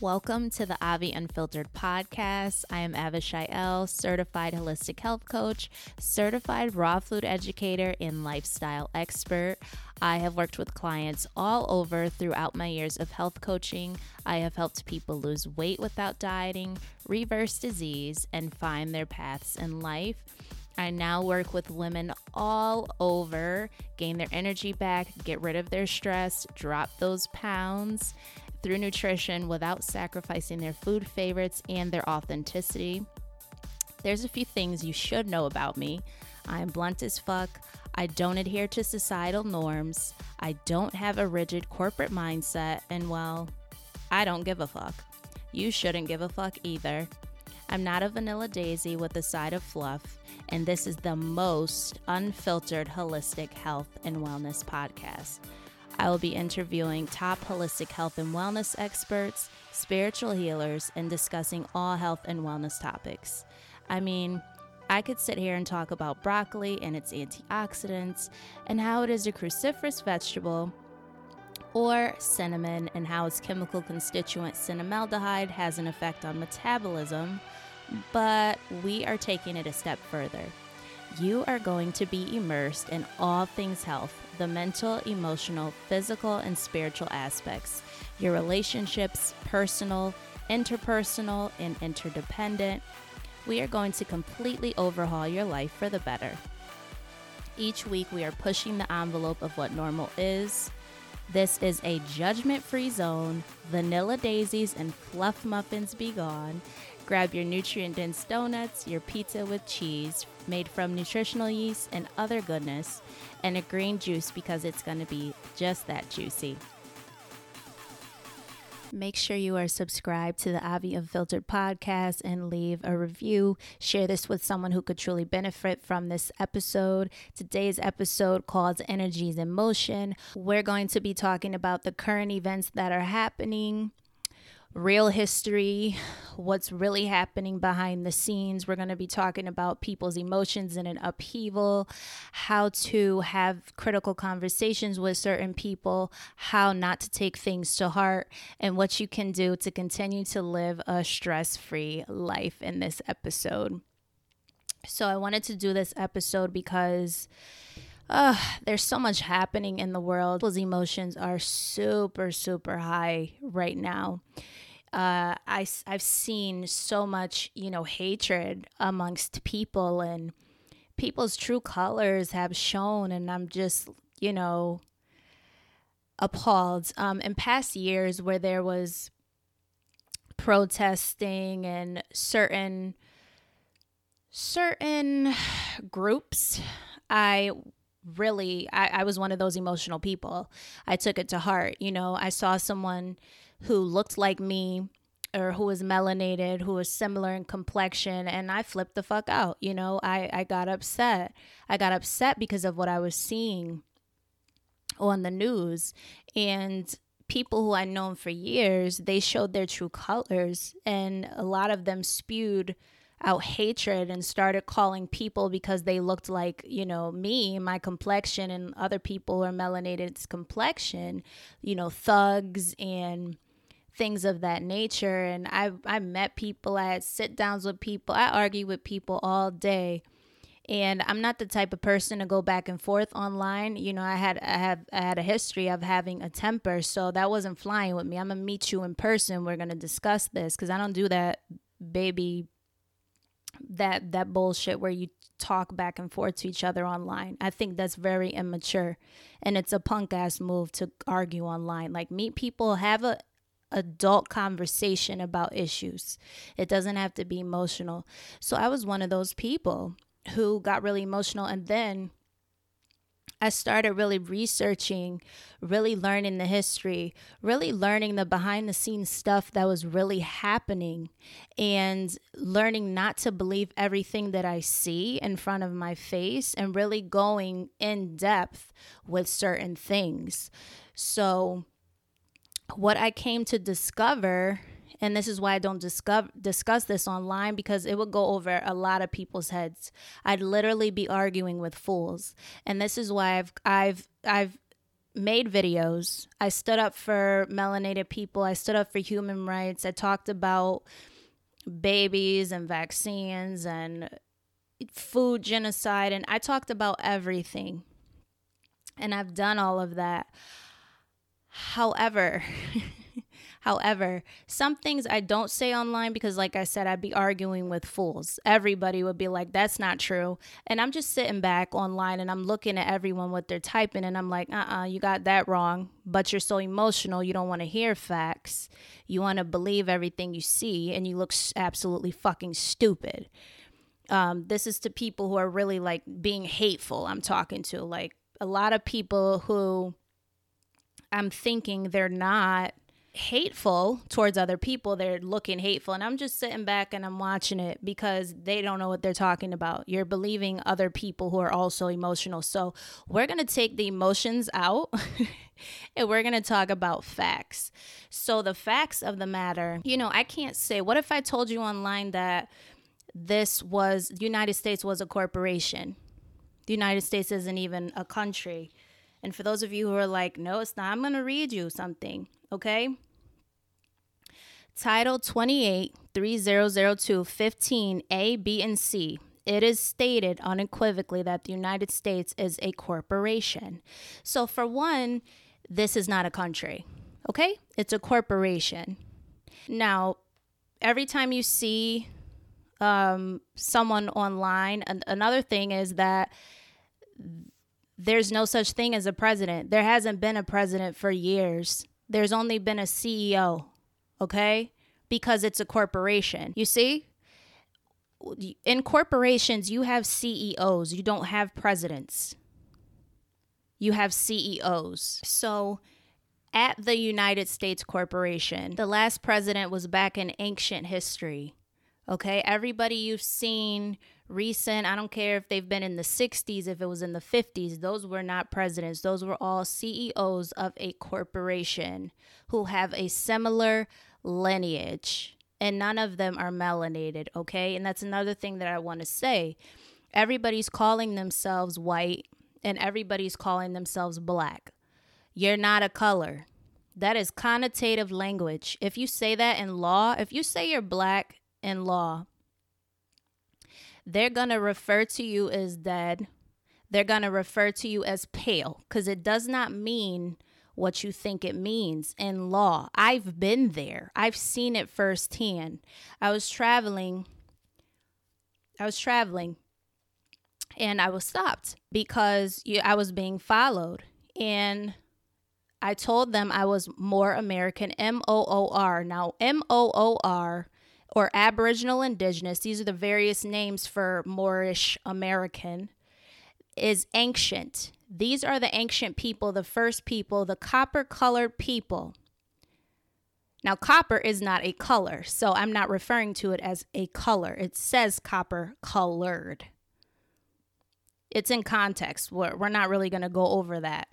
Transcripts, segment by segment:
Welcome to the Avi Unfiltered podcast. I am Avishai L, certified holistic health coach, certified raw food educator, and lifestyle expert. I have worked with clients all over throughout my years of health coaching. I have helped people lose weight without dieting, reverse disease, and find their paths in life. I now work with women all over, gain their energy back, get rid of their stress, drop those pounds through nutrition without sacrificing their food favorites and their authenticity. There's a few things you should know about me. I am blunt as fuck. I don't adhere to societal norms. I don't have a rigid corporate mindset. And well, I don't give a fuck. You shouldn't give a fuck either. I'm not a vanilla daisy with a side of fluff, and this is the most unfiltered holistic health and wellness podcast. I will be interviewing top holistic health and wellness experts, spiritual healers, and discussing all health and wellness topics. I mean, I could sit here and talk about broccoli and its antioxidants and how it is a cruciferous vegetable, or cinnamon and how its chemical constituent cinnamaldehyde has an effect on metabolism, but we are taking it a step further. You are going to be immersed in all things health the mental, emotional, physical, and spiritual aspects, your relationships, personal, interpersonal, and interdependent. We are going to completely overhaul your life for the better. Each week, we are pushing the envelope of what normal is. This is a judgment free zone. Vanilla daisies and fluff muffins be gone. Grab your nutrient dense donuts, your pizza with cheese made from nutritional yeast and other goodness, and a green juice because it's going to be just that juicy. Make sure you are subscribed to the Avi Unfiltered podcast and leave a review. Share this with someone who could truly benefit from this episode. Today's episode called Energies in Motion. We're going to be talking about the current events that are happening real history, what's really happening behind the scenes. We're going to be talking about people's emotions in an upheaval, how to have critical conversations with certain people, how not to take things to heart, and what you can do to continue to live a stress free life in this episode. So, I wanted to do this episode because. There's so much happening in the world. People's emotions are super, super high right now uh, I, I've seen so much, you know, hatred amongst people and people's true colors have shown. And I'm just, you know, appalled. Um, in past years where there was protesting and certain certain groups, I really I, I was one of those emotional people. I took it to heart. You know, I saw someone who looked like me or who was melanated, who was similar in complexion, and I flipped the fuck out. You know, I, I got upset. I got upset because of what I was seeing on the news. And people who I'd known for years, they showed their true colors, and a lot of them spewed out hatred and started calling people because they looked like, you know, me, my complexion, and other people who are melanated's complexion, you know, thugs and things of that nature. And I I met people, I had sit downs with people, I argue with people all day. And I'm not the type of person to go back and forth online. You know, I had I have I had a history of having a temper, so that wasn't flying with me. I'm gonna meet you in person. We're gonna discuss this because I don't do that baby that that bullshit where you talk back and forth to each other online. I think that's very immature and it's a punk ass move to argue online. Like meet people, have a adult conversation about issues. It doesn't have to be emotional. So I was one of those people who got really emotional and then I started really researching, really learning the history, really learning the behind the scenes stuff that was really happening, and learning not to believe everything that I see in front of my face, and really going in depth with certain things. So, what I came to discover, and this is why I don't discover, discuss this online because it would go over a lot of people's heads. I'd literally be arguing with fools, and this is why I've I've I've made videos. I stood up for melanated people. I stood up for human rights. I talked about babies and vaccines and food genocide. And I talked about everything. And I've done all of that. However, However, some things I don't say online because, like I said, I'd be arguing with fools. Everybody would be like, that's not true. And I'm just sitting back online and I'm looking at everyone what they're typing and I'm like, uh uh-uh, uh you got that wrong. But you're so emotional, you don't want to hear facts. You want to believe everything you see and you look absolutely fucking stupid. Um, this is to people who are really like being hateful, I'm talking to. Like a lot of people who I'm thinking they're not hateful towards other people. They're looking hateful. And I'm just sitting back and I'm watching it because they don't know what they're talking about. You're believing other people who are also emotional. So we're going to take the emotions out and we're going to talk about facts. So, the facts of the matter, you know, I can't say, what if I told you online that this was, the United States was a corporation? The United States isn't even a country. And for those of you who are like, no, it's not, I'm going to read you something, okay? Title 28 3002 15A, B, and C. It is stated unequivocally that the United States is a corporation. So, for one, this is not a country, okay? It's a corporation. Now, every time you see um, someone online, an- another thing is that there's no such thing as a president. There hasn't been a president for years. There's only been a CEO, okay? Because it's a corporation. You see? In corporations, you have CEOs, you don't have presidents. You have CEOs. So, at the United States Corporation, the last president was back in ancient history. Okay, everybody you've seen recent, I don't care if they've been in the 60s, if it was in the 50s, those were not presidents. Those were all CEOs of a corporation who have a similar lineage. And none of them are melanated, okay? And that's another thing that I want to say. Everybody's calling themselves white and everybody's calling themselves black. You're not a color. That is connotative language. If you say that in law, if you say you're black in law, they're going to refer to you as dead. They're going to refer to you as pale because it does not mean what you think it means in law. I've been there, I've seen it firsthand. I was traveling. I was traveling and I was stopped because I was being followed. And I told them I was Moor American, M O O R. Now, M O O R or Aboriginal Indigenous, these are the various names for Moorish American, is ancient. These are the ancient people, the first people, the copper colored people. Now, copper is not a color, so I'm not referring to it as a color. It says copper colored. It's in context. We're, we're not really going to go over that.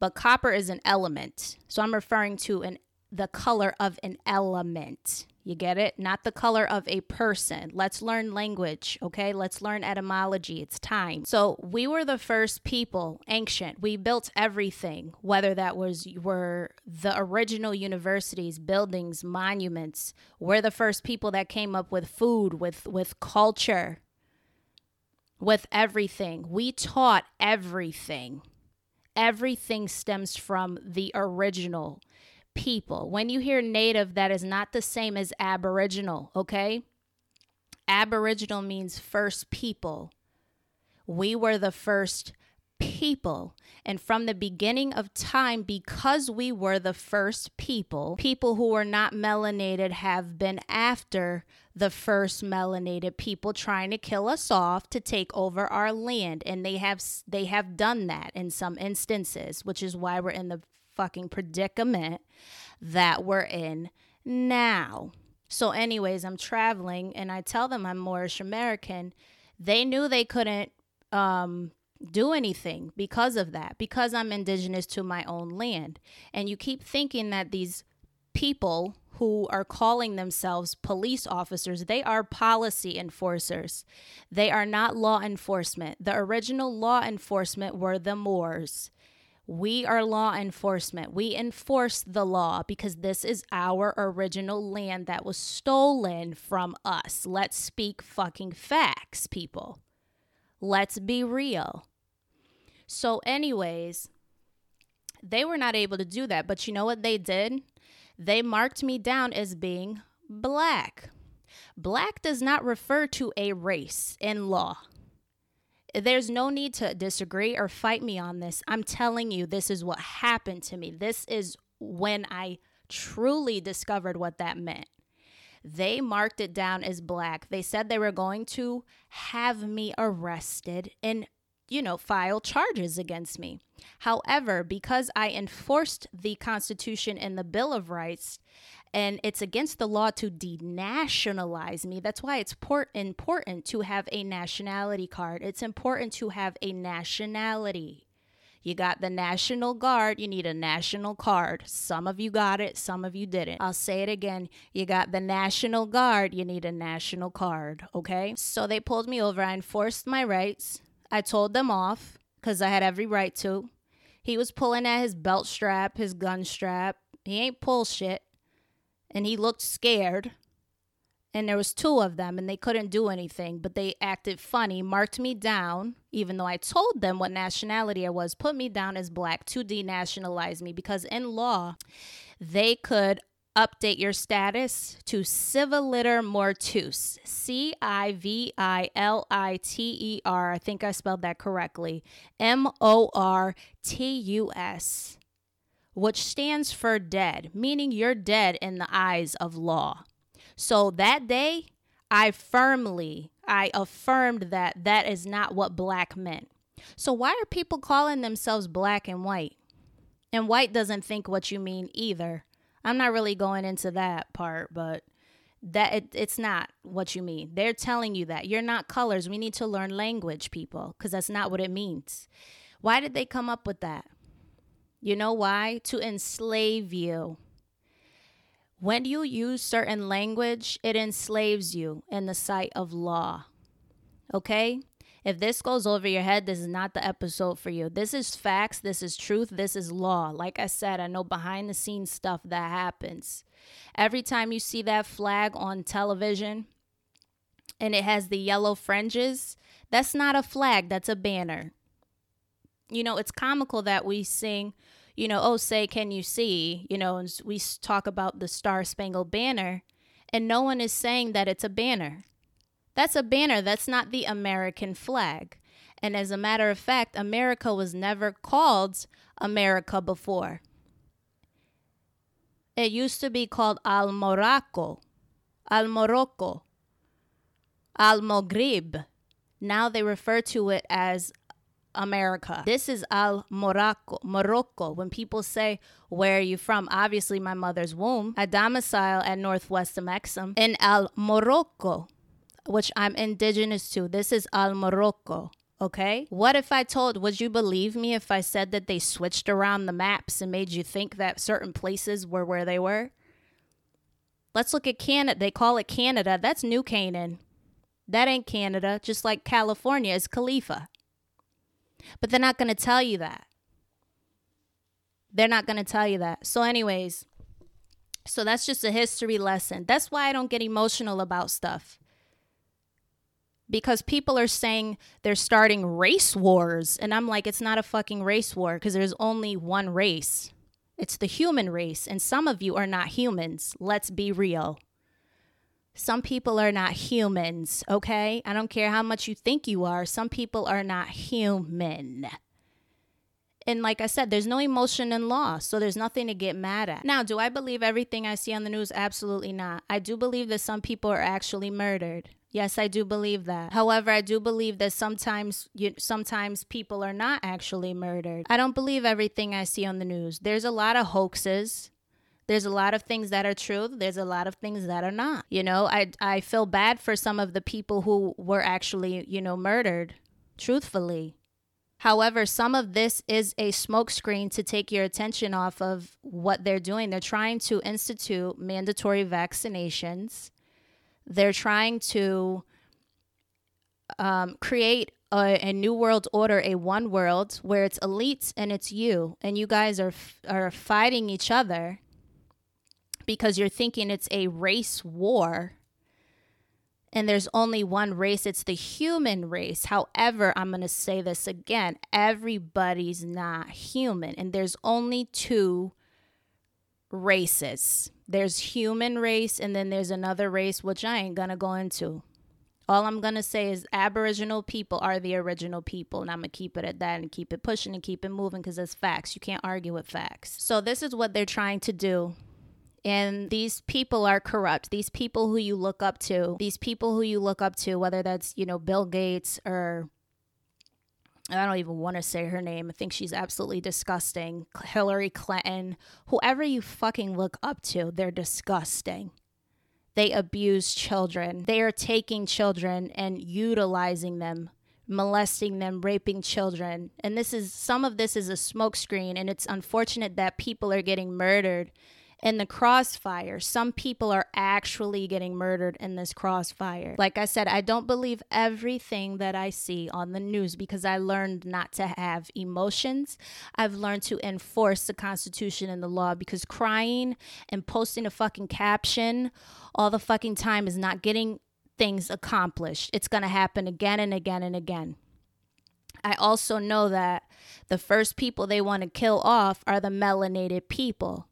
But copper is an element. So I'm referring to an the color of an element. You get it? Not the color of a person. Let's learn language, okay? Let's learn etymology. It's time. So, we were the first people, ancient. We built everything, whether that was were the original universities, buildings, monuments. We're the first people that came up with food, with with culture, with everything. We taught everything. Everything stems from the original people. When you hear native, that is not the same as aboriginal, okay? Aboriginal means first people. We were the first people. And from the beginning of time, because we were the first people, people who were not melanated have been after the first melanated people trying to kill us off to take over our land and they have they have done that in some instances which is why we're in the fucking predicament that we're in now. So, anyways, I'm traveling and I tell them I'm Moorish American. They knew they couldn't um, do anything because of that, because I'm indigenous to my own land. And you keep thinking that these people who are calling themselves police officers, they are policy enforcers. They are not law enforcement. The original law enforcement were the Moors We are law enforcement. We enforce the law because this is our original land that was stolen from us. Let's speak fucking facts, people. Let's be real. So, anyways, they were not able to do that. But you know what they did? They marked me down as being black. Black does not refer to a race in law. There's no need to disagree or fight me on this. I'm telling you, this is what happened to me. This is when I truly discovered what that meant. They marked it down as black. They said they were going to have me arrested and, you know, file charges against me. However, because I enforced the Constitution and the Bill of Rights, and it's against the law to denationalize me. That's why it's port- important to have a nationality card. It's important to have a nationality. You got the National Guard, you need a national card. Some of you got it, some of you didn't. I'll say it again. You got the National Guard, you need a national card, okay? So they pulled me over. I enforced my rights. I told them off because I had every right to. He was pulling at his belt strap, his gun strap. He ain't pull shit and he looked scared and there was two of them and they couldn't do anything but they acted funny marked me down even though i told them what nationality i was put me down as black to denationalize me because in law they could update your status to civiliter Mortus, c-i-v-i-l-i-t-e-r i think i spelled that correctly m-o-r-t-u-s which stands for dead, meaning you're dead in the eyes of law. So that day, I firmly, I affirmed that that is not what black meant. So why are people calling themselves black and white? And white doesn't think what you mean either. I'm not really going into that part, but that it, it's not what you mean. They're telling you that you're not colors. We need to learn language, people, because that's not what it means. Why did they come up with that? You know why? To enslave you. When you use certain language, it enslaves you in the sight of law. Okay? If this goes over your head, this is not the episode for you. This is facts, this is truth, this is law. Like I said, I know behind the scenes stuff that happens. Every time you see that flag on television and it has the yellow fringes, that's not a flag, that's a banner. You know, it's comical that we sing you know, oh, say, can you see? You know, and we talk about the Star Spangled Banner, and no one is saying that it's a banner. That's a banner, that's not the American flag. And as a matter of fact, America was never called America before. It used to be called Al Morocco, Al Morocco, Al Maghrib. Now they refer to it as America. This is Al Morocco, Morocco. When people say, Where are you from? Obviously, my mother's womb. I domicile at Northwest Amexem in Al Morocco, which I'm indigenous to. This is Al Morocco. Okay? What if I told, would you believe me if I said that they switched around the maps and made you think that certain places were where they were? Let's look at Canada. They call it Canada. That's New Canaan. That ain't Canada, just like California is Khalifa. But they're not going to tell you that. They're not going to tell you that. So, anyways, so that's just a history lesson. That's why I don't get emotional about stuff. Because people are saying they're starting race wars. And I'm like, it's not a fucking race war because there's only one race. It's the human race. And some of you are not humans. Let's be real. Some people are not humans, okay? I don't care how much you think you are. Some people are not human. And like I said, there's no emotion in law, so there's nothing to get mad at. Now, do I believe everything I see on the news? Absolutely not. I do believe that some people are actually murdered. Yes, I do believe that. However, I do believe that sometimes you, sometimes people are not actually murdered. I don't believe everything I see on the news. There's a lot of hoaxes. There's a lot of things that are true. There's a lot of things that are not. You know, I I feel bad for some of the people who were actually, you know, murdered, truthfully. However, some of this is a smokescreen to take your attention off of what they're doing. They're trying to institute mandatory vaccinations. They're trying to um, create a, a, new world order, a one world where it's elites and it's you, and you guys are are fighting each other because you're thinking it's a race war. And there's only one race, it's the human race. However, I'm going to say this again everybody's not human, and there's only two races there's human race, and then there's another race, which I ain't to go into. All I'm to say is Aboriginal people are the original people. And I'm to keep it at that and keep it pushing and keep it moving because it's facts. You can't argue with facts. So, this is what they're trying to do. And these people are corrupt. These people who you look up to, these people who you look up to, whether that's, you know, Bill Gates or I don't even want to say her name. I think she's absolutely disgusting. Hillary Clinton, whoever you fucking look up to, they're disgusting. They abuse children. They are taking children and utilizing them, molesting them, raping children. And this is some of this is a smokescreen and it's unfortunate that people are getting murdered in the crossfire. Some people are actually getting murdered in this crossfire. Like I said, I don't believe everything that I see on the news because I learned not to have emotions. I've learned to enforce the Constitution and the law because crying and posting a fucking caption all the fucking time is not getting things accomplished. It's going to happen again and again and again. I also know that the first people they want to kill off are the melanated people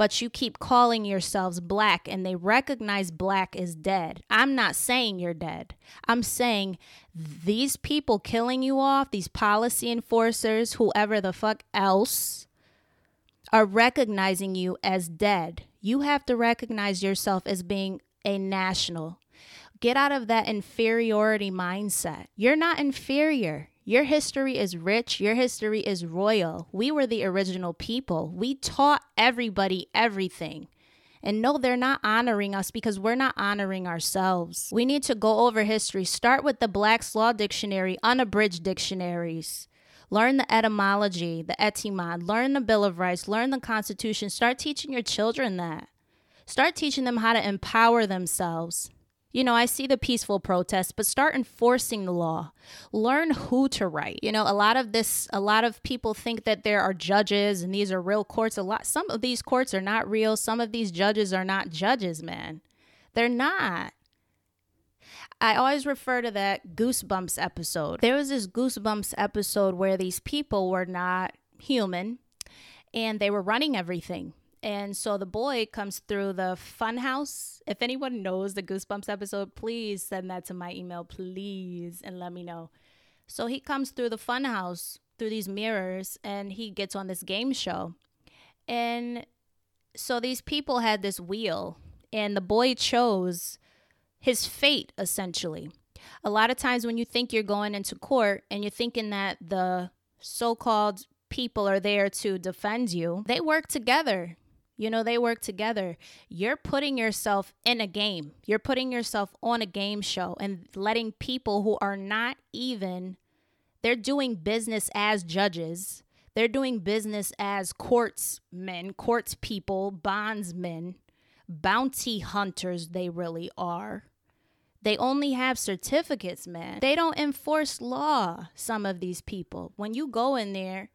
but you keep calling yourselves black and they recognize black is dead. I'm not saying you're dead. I'm saying these people killing you off, these policy enforcers, whoever the fuck else, are recognizing you as dead. You have to recognize yourself as being a national. Get out of that inferiority mindset. You're not inferior. Your history is rich. Your history is royal. We were the original people. We taught everybody everything. And no, they're not honoring us because we're not honoring ourselves. We need to go over history. Start with the Black's Law Dictionary, unabridged dictionaries. Learn the etymology, the etymon. Learn the Bill of Rights. Learn the Constitution. Start teaching your children that. Start teaching them how to empower themselves. You know, I see the peaceful protests, but start enforcing the law. Learn who to write. You know, a lot of this, a lot of people think that there are judges and these are real courts. A lot, some of these courts are not real. Some of these judges are not judges, man. They're not. I always refer to that Goosebumps episode. There was this Goosebumps episode where these people were not human and they were running everything and so the boy comes through the funhouse. If anyone knows the Goosebumps episode, please send that to my email, please, and let me know. So he comes through the funhouse through these mirrors and he gets on this game show. And so these people had this wheel, and the boy chose his fate essentially. A lot of times when you think you're going into court and you're thinking that the so called people are there to defend you, they work together. You know, they work together. You're putting yourself in a game. You're putting yourself on a game show and letting people who are not even they're doing business as judges. They're doing business as courtsmen, courts people, bondsmen, bounty hunters they really are. They only have certificates, man. They don't enforce law, some of these people. When you go in there,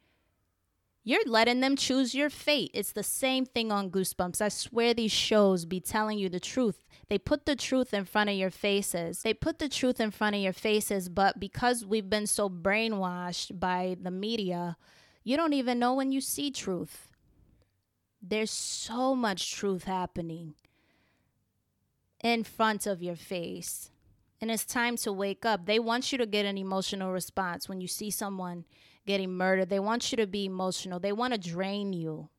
you're letting them choose your fate. It's the same thing on Goosebumps. I swear these shows be telling you the truth. They put the truth in front of your faces. They put the truth in front of your faces, but because we've been so brainwashed by the media, you don't even know when you see truth. There's so much truth happening in front of your face. And it's time to wake up. They want you to get an emotional response when you see someone getting murdered. They want you to be emotional. They want to drain you.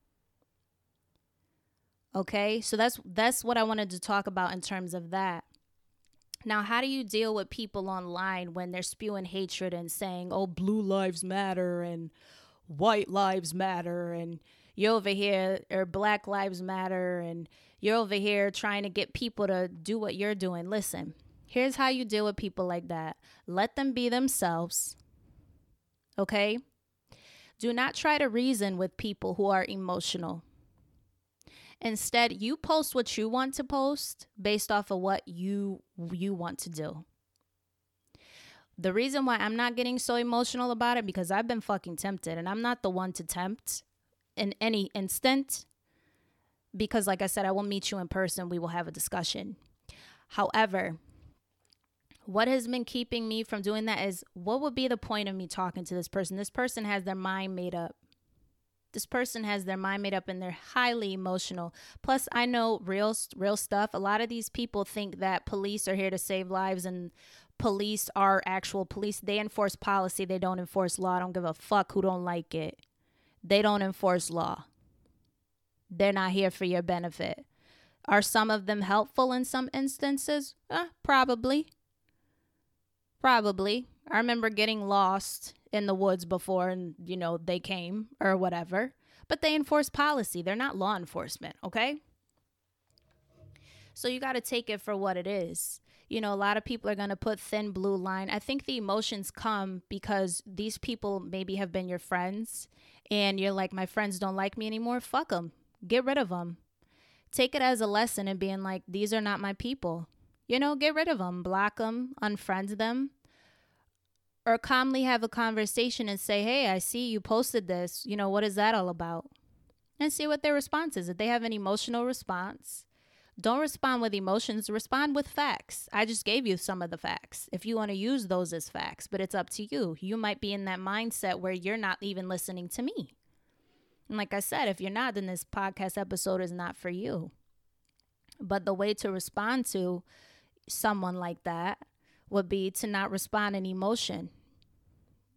Okay? So that's that's what I wanted to talk about in terms of that. Now, how do you deal with people online when they're spewing hatred and saying, "Oh, blue lives matter and white lives matter and you're over here or black lives matter and you're over here trying to get people to do what you're doing." Listen. Here's how you deal with people like that. Let them be themselves Okay? Do not try to reason with people who are emotional. Instead, you post what you want to post based off of what you you want to do. The reason why I'm not getting so emotional about it because I've been fucking tempted and I'm not the one to tempt in any instant because like I said I will meet you in person, we will have a discussion. However, what has been keeping me from doing that is what would be the point of me talking to this person? This person has their mind made up. This person has their mind made up and they're highly emotional. Plus, I know real real stuff. A lot of these people think that police are here to save lives and police are actual police. They enforce policy, they don't enforce law. I don't give a fuck who don't like it. They don't enforce law. They're not here for your benefit. Are some of them helpful in some instances? Eh, probably. Probably. I remember getting lost in the woods before and, you know, they came or whatever. But they enforce policy. They're not law enforcement, okay? So you got to take it for what it is. You know, a lot of people are going to put thin blue line. I think the emotions come because these people maybe have been your friends and you're like, my friends don't like me anymore. Fuck them. Get rid of them. Take it as a lesson and being like, these are not my people. You know, get rid of them, block them, unfriend them, or calmly have a conversation and say, Hey, I see you posted this. You know, what is that all about? And see what their response is. If they have an emotional response, don't respond with emotions, respond with facts. I just gave you some of the facts. If you want to use those as facts, but it's up to you. You might be in that mindset where you're not even listening to me. And like I said, if you're not, then this podcast episode is not for you. But the way to respond to someone like that would be to not respond in emotion.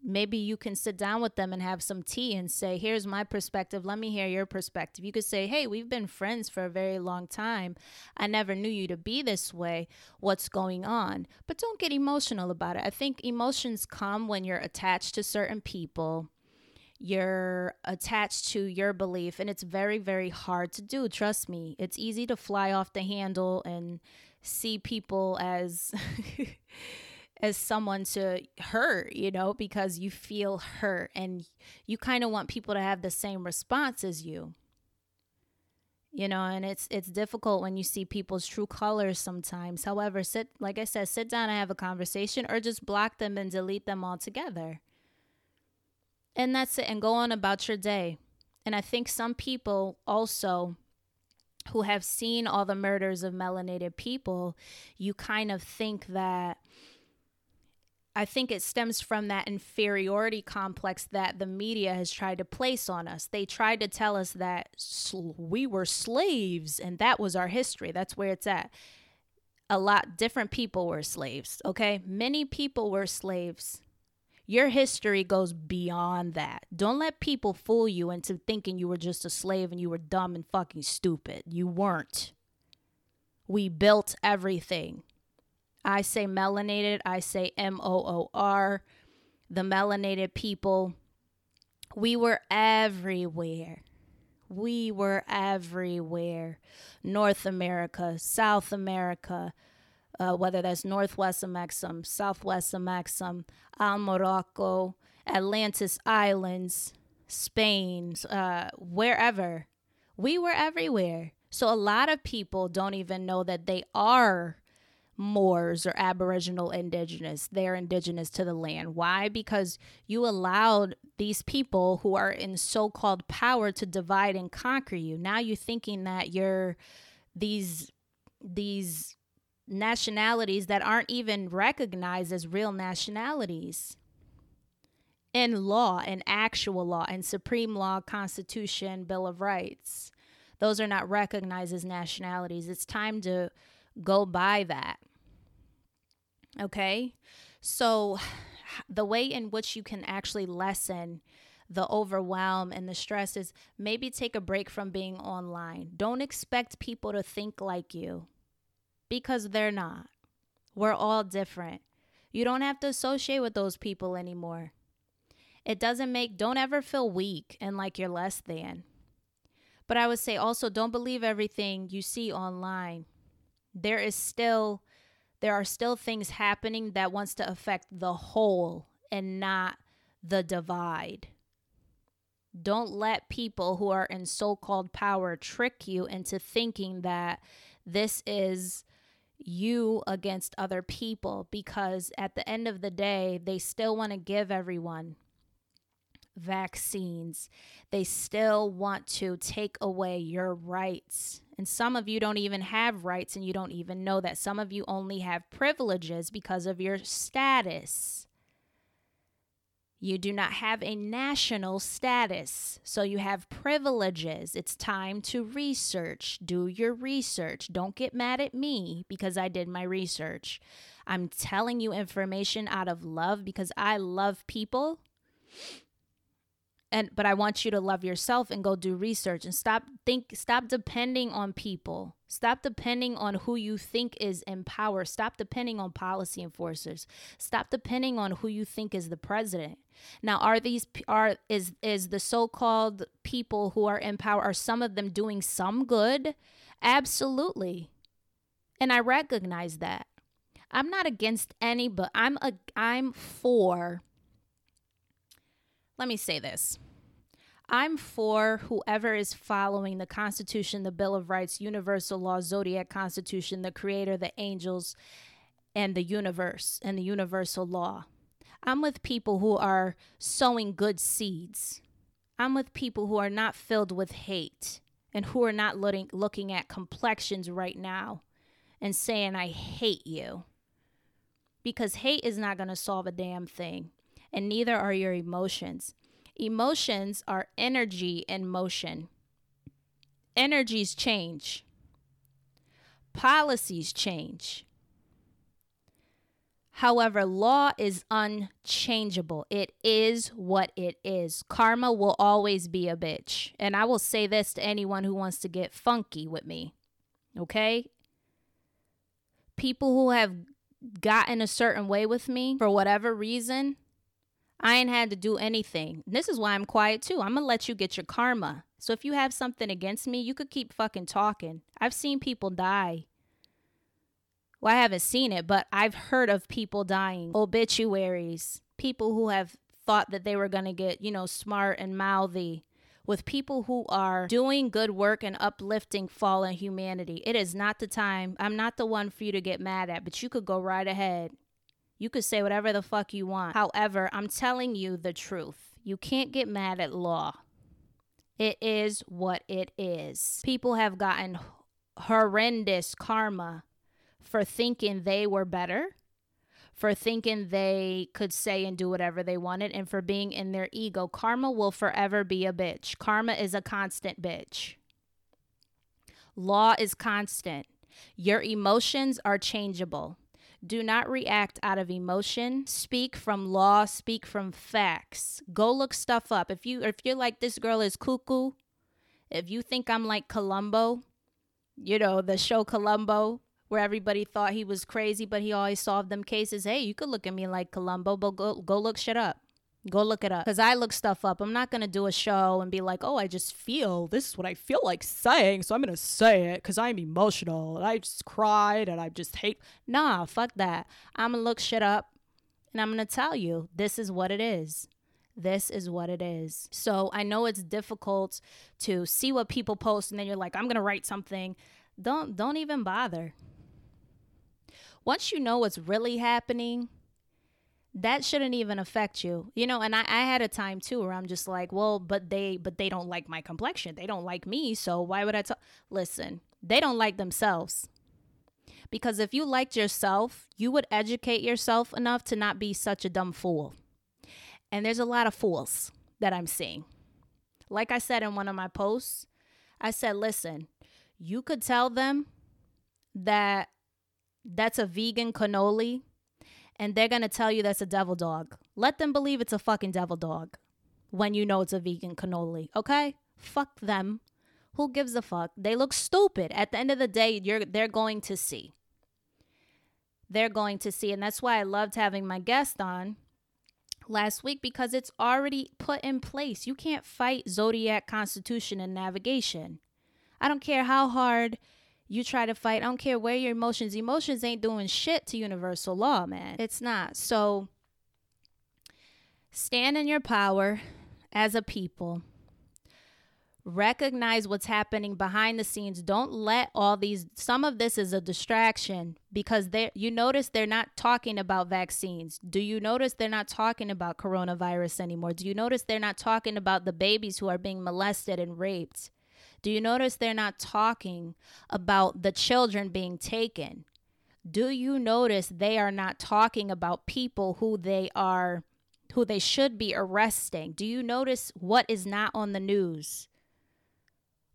Maybe you can sit down with them and have some tea and say, Here's my perspective. Let me hear your perspective. You could say, Hey, we've been friends for a very long time. I never knew you to be this way. What's going on? But don't get emotional about it. I think emotions come when you're attached to certain people you're attached to your belief and it's very very hard to do trust me it's easy to fly off the handle and see people as as someone to hurt, you know, because you feel hurt and you kind of want people to have the same response as you. You know, and it's it's difficult when you see people's true colors sometimes. However, sit like I said, sit down and have a conversation or just block them and delete them altogether. And that's it and go on about your day. And I think some people also who have seen all the murders of melanated people, you kind of think that I think it stems from that inferiority complex that the media has tried to place on us. They tried to tell us that sl- we were slaves and that was our history. That's where it's at. A lot different people were slaves, okay? Many people were slaves. Your history goes beyond that. Don't let people fool you into thinking you were just a slave and you were dumb and fucking stupid. You weren't. We built everything. I say melanated, I say M O O R. The melanated people, we were everywhere. We were everywhere. North America, South America, uh, whether that's Northwest Amexem, Southwest Amexem, Al Morocco, Atlantis Islands, Spain, uh, wherever. We were everywhere. So a lot of people don't even know that they are Moors or Aboriginal indigenous. They're indigenous to the land. Why? Because you allowed these people who are in so called power to divide and conquer you. Now you're thinking that you're these these nationalities that aren't even recognized as real nationalities in law, in actual law, in supreme law, constitution, bill of rights. Those are not recognized as nationalities. It's time to go by that. Okay? So, the way in which you can actually lessen the overwhelm and the stress is maybe take a break from being online. Don't expect people to think like you because they're not. We're all different. You don't have to associate with those people anymore. It doesn't make, don't ever feel weak and like you're less than. But I would say also don't believe everything you see online. There is still, there are still things happening that wants to affect the whole and not the divide. Don't let people who are in so called power trick you into thinking that this is you against other people because at the end of the day, they still want to give everyone vaccines. They still want to take away your rights. And some of you don't even have rights and you don't even know that. Some of you only have privileges because of your status. You do not have a national status, so you have privileges. It's time to research. Do your research. Don't get mad at me because I did my research. I'm telling you information out of love because I love people and but I want you to love yourself and go do research and stop think stop depending on people. Stop depending on who you think is in power. Stop depending on policy enforcers. Stop depending on who you think is the president. Now, are these are is is the so-called people who are in power are some of them doing some good? Absolutely. And I recognize that. I'm not against any, but I'm a I'm for let me say this. I'm for whoever is following the Constitution, the Bill of Rights, universal law, zodiac constitution, the creator, the angels, and the universe and the universal law. I'm with people who are sowing good seeds. I'm with people who are not filled with hate and who are not looking, looking at complexions right now and saying, I hate you. Because hate is not going to solve a damn thing and neither are your emotions. Emotions are energy in motion. Energies change, policies change. However, law is unchangeable. It is what it is. Karma will always be a bitch. And I will say this to anyone who wants to get funky with me. Okay? People who have gotten a certain way with me for whatever reason, I ain't had to do anything. This is why I'm quiet too. I'm gonna let you get your karma. So if you have something against me, you could keep fucking talking. I've seen people die. Well, I haven't seen it, but I've heard of people dying. Obituaries. People who have thought that they were gonna get, you know, smart and mouthy with people who are doing good work and uplifting fallen humanity. It is not the time. I'm not the one for you to get mad at, but you could go right ahead. You could say whatever the fuck you want. However, I'm telling you the truth. You can't get mad at law. It is what it is. People have gotten horrendous karma for thinking they were better, for thinking they could say and do whatever they wanted, and for being in their ego. Karma will forever be a bitch. Karma is a constant bitch. Law is constant. Your emotions are changeable. Do not react out of emotion. Speak from law, speak from facts. Go look stuff up. If you if you're like this girl is cuckoo, if you think I'm like Columbo, you know, the show Columbo where everybody thought he was crazy but he always solved them cases. Hey, you could look at me like Columbo, but go go look shit up. Go look it up. Because I look stuff up. I'm not going to do a show and be like, oh, I just feel this is what I feel like saying. So I'm going to say it because I'm emotional. And I just cried and I just hate. Nah, fuck that. I'm going to look shit up and I'm going to tell you this is what it is. This is what it is. So I know it's difficult to see what people post and then you're like, I'm going to write something. Don't don't even bother. Once you know what's really happening, that shouldn't even affect you you know and I, I had a time too where i'm just like well but they but they don't like my complexion. They don't like me so why would i talk listen they don't like themselves. Because if you liked yourself you would educate yourself enough to not be such a dumb fool. And there's a lot of fools that i'm seeing. Like i said in one of my posts i said listen you could tell them that that's a vegan cannoli and they're going to tell you that's a devil dog. Let them believe it's a fucking devil dog when you know it's a vegan cannoli, okay? Fuck them. Who gives a fuck? They look stupid. At the end of the day, you're they're going to see. They're going to see and that's why I loved having my guest on last week because it's already put in place. You can't fight zodiac constitution and navigation. I don't care how hard you try to fight. I don't care where your emotions. Emotions ain't doing shit to universal law, man. It's not. So stand in your power as a people. recognize what's happening behind the scenes don't let all these some of this is a distraction because they you notice they're not talking about vaccines do you notice they're not talking about coronavirus anymore do you notice they're not talking about the babies who are being molested and raped do you notice they're not talking about the children being taken? Do you notice they are not talking about people who they are who they should be arresting? Do you notice what is not on the news?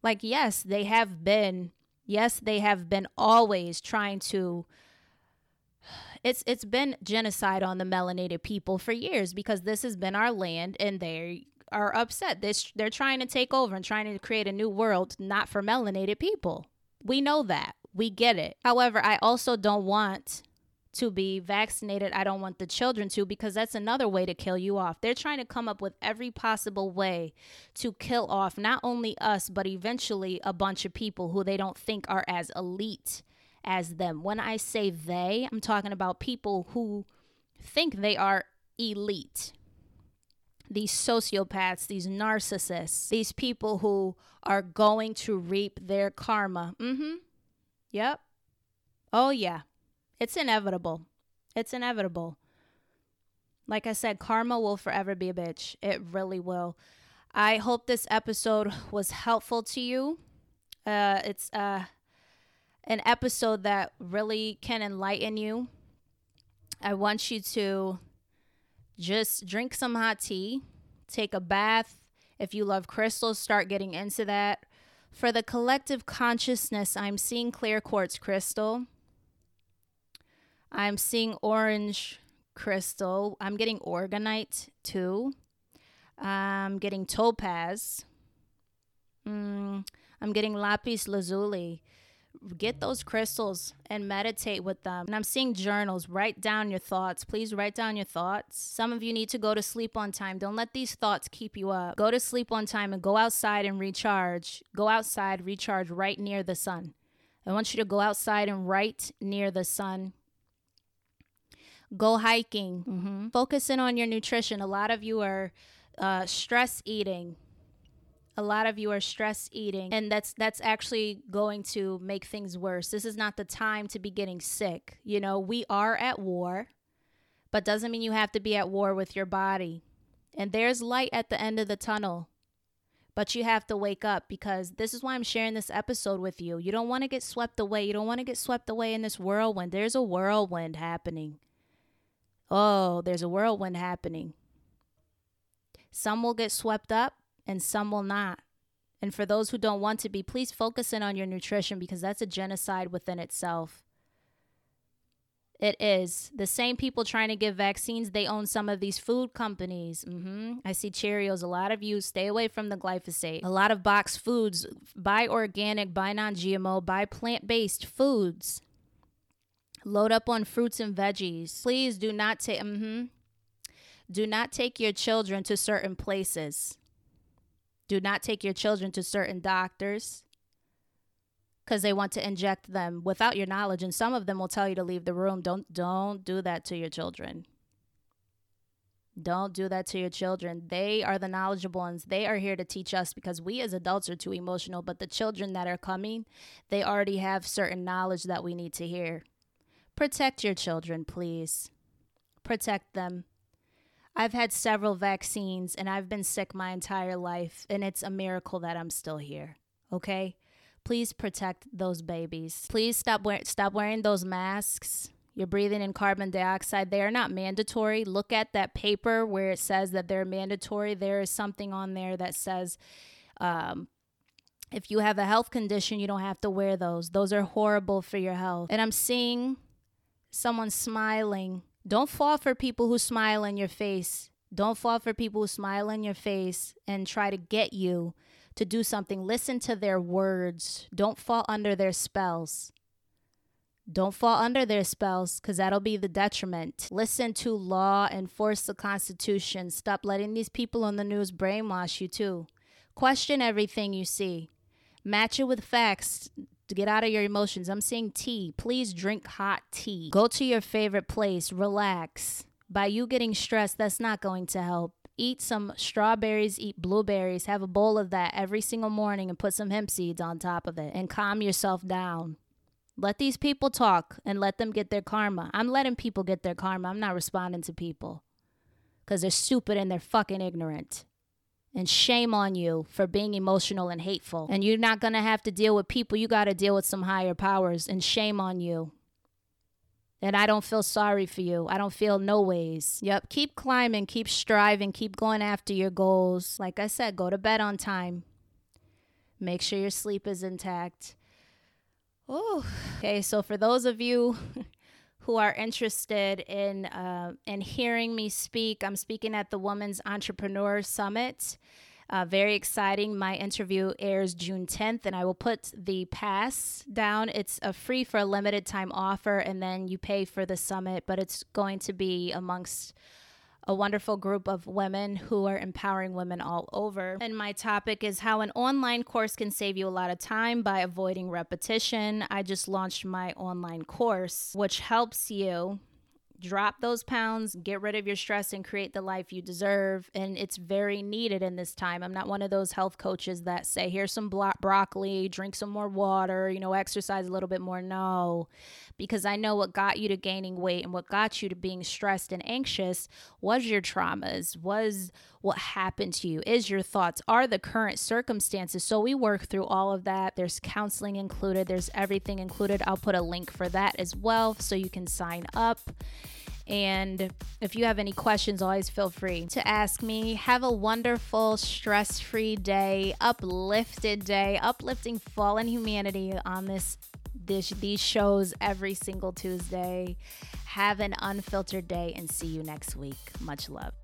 Like, yes, they have been, yes, they have been always trying to it's it's been genocide on the melanated people for years because this has been our land and they are upset. This they're trying to take over and trying to create a new world not for melanated people. We know that. We get it. However, I also don't want to be vaccinated. I don't want the children to because that's another way to kill you off. They're trying to come up with every possible way to kill off not only us, but eventually a bunch of people who they don't think are as elite as them. When I say they, I'm talking about people who think they are elite. These sociopaths, these narcissists, these people who are going to reap their karma. Mm hmm. Yep. Oh, yeah. It's inevitable. It's inevitable. Like I said, karma will forever be a bitch. It really will. I hope this episode was helpful to you. Uh, it's uh, an episode that really can enlighten you. I want you to just drink some hot tea, take a bath. If you love crystals, start getting into that. For the collective consciousness, I'm seeing clear quartz crystal. I'm seeing orange crystal. I'm getting orgonite too. I'm getting topaz. Mm, I'm getting lapis lazuli. Get those crystals and meditate with them. And I'm seeing journals. Write down your thoughts. Please write down your thoughts. Some of you need to go to sleep on time. Don't let these thoughts keep you up. Go to sleep on time and go outside and recharge. Go outside, recharge right near the sun. I want you to go outside and right near the sun go hiking, mm-hmm. focus in on your nutrition. A lot of you are uh, stress eating. A lot of you are stress eating, and that's that's actually going to make things worse. This is not the time to be getting sick. You know, we are at war, but doesn't mean you have to be at war with your body. And there's light at the end of the tunnel. But you have to wake up because this is why I'm sharing this episode with you. You don't want to get swept away. You don't want to get swept away in this whirlwind. There's a whirlwind happening. Oh, there's a whirlwind happening. Some will get swept up and some will not. And for those who don't want to be, please focus in on your nutrition because that's a genocide within itself. It is. The same people trying to give vaccines, they own some of these food companies. Mm-hmm. I see Cheerios. A lot of you stay away from the glyphosate. A lot of boxed foods, buy organic, buy non GMO, buy plant based foods. Load up on fruits and veggies. Please do not take mm-hmm. Do not take your children to certain places. Do not take your children to certain doctors because they want to inject them without your knowledge and some of them will tell you to leave the room. Don't don't do that to your children. Don't do that to your children. They are the knowledgeable ones. They are here to teach us because we as adults are too emotional, but the children that are coming, they already have certain knowledge that we need to hear. Protect your children, please. Protect them. I've had several vaccines and I've been sick my entire life, and it's a miracle that I'm still here. Okay? Please protect those babies. Please stop stop wearing those masks. You're breathing in carbon dioxide. They are not mandatory. Look at that paper where it says that they're mandatory. There is something on there that says um, if you have a health condition, you don't have to wear those. Those are horrible for your health. And I'm seeing someone smiling. Don't fall for people who smile in your face. Don't fall for people who smile in your face and try to get you to do something. Listen to their words. Don't fall under their spells. Don't fall under their spells because that'll be the detriment. Listen to law, enforce the Constitution. Stop letting these people on the news brainwash you, too. Question everything you see. Match it with facts to get out of your emotions. I'm saying tea. Please drink hot tea. Go to your favorite place, relax. By you getting stressed, that's not going to help. Eat some strawberries, eat blueberries, have a bowl of that every single morning and put some hemp seeds on top of it and calm yourself down. Let these people talk and let them get their karma. I'm letting people get their karma. I'm not responding to people because they're stupid and they're fucking ignorant. And shame on you for being emotional and hateful. And you're not to have to deal with people. You got to deal with some higher powers. And shame on you. And I don't feel sorry for you. I don't feel no ways. Yep. Keep climbing, keep striving, keep going after your goals. Like I said, go to bed on time. Make sure your sleep is intact. Oh, okay. So for those of you who are interested in uh, in hearing me speak, I'm speaking at the Women's Entrepreneur Summit. Uh, very exciting. My interview airs June 10th, and I will put the pass down. It's a free for a limited time offer, and then you pay for the summit, but it's going to be amongst a wonderful group of women who are empowering women all over. And my topic is how an online course can save you a lot of time by avoiding repetition. I just launched my online course, which helps you drop those pounds, get rid of your stress, and create the life you deserve. And it's very needed in this time. I'm not one of those health coaches that say, here's some blo- broccoli, drink some more water, you know, exercise a little bit more. No, because I know what got you to gaining weight and what got you to being stressed and anxious was your traumas, was what happened to you, is your thoughts, are the current circumstances. So we work through all of that. There's counseling included, there's everything included. I'll put a link for that as well so you can sign up. And if you have any questions, always feel free to ask me. Have a wonderful, stress free day, uplifted day, uplifting fallen humanity on this. This, these shows every single Tuesday. Have an unfiltered day and see you next week. Much love.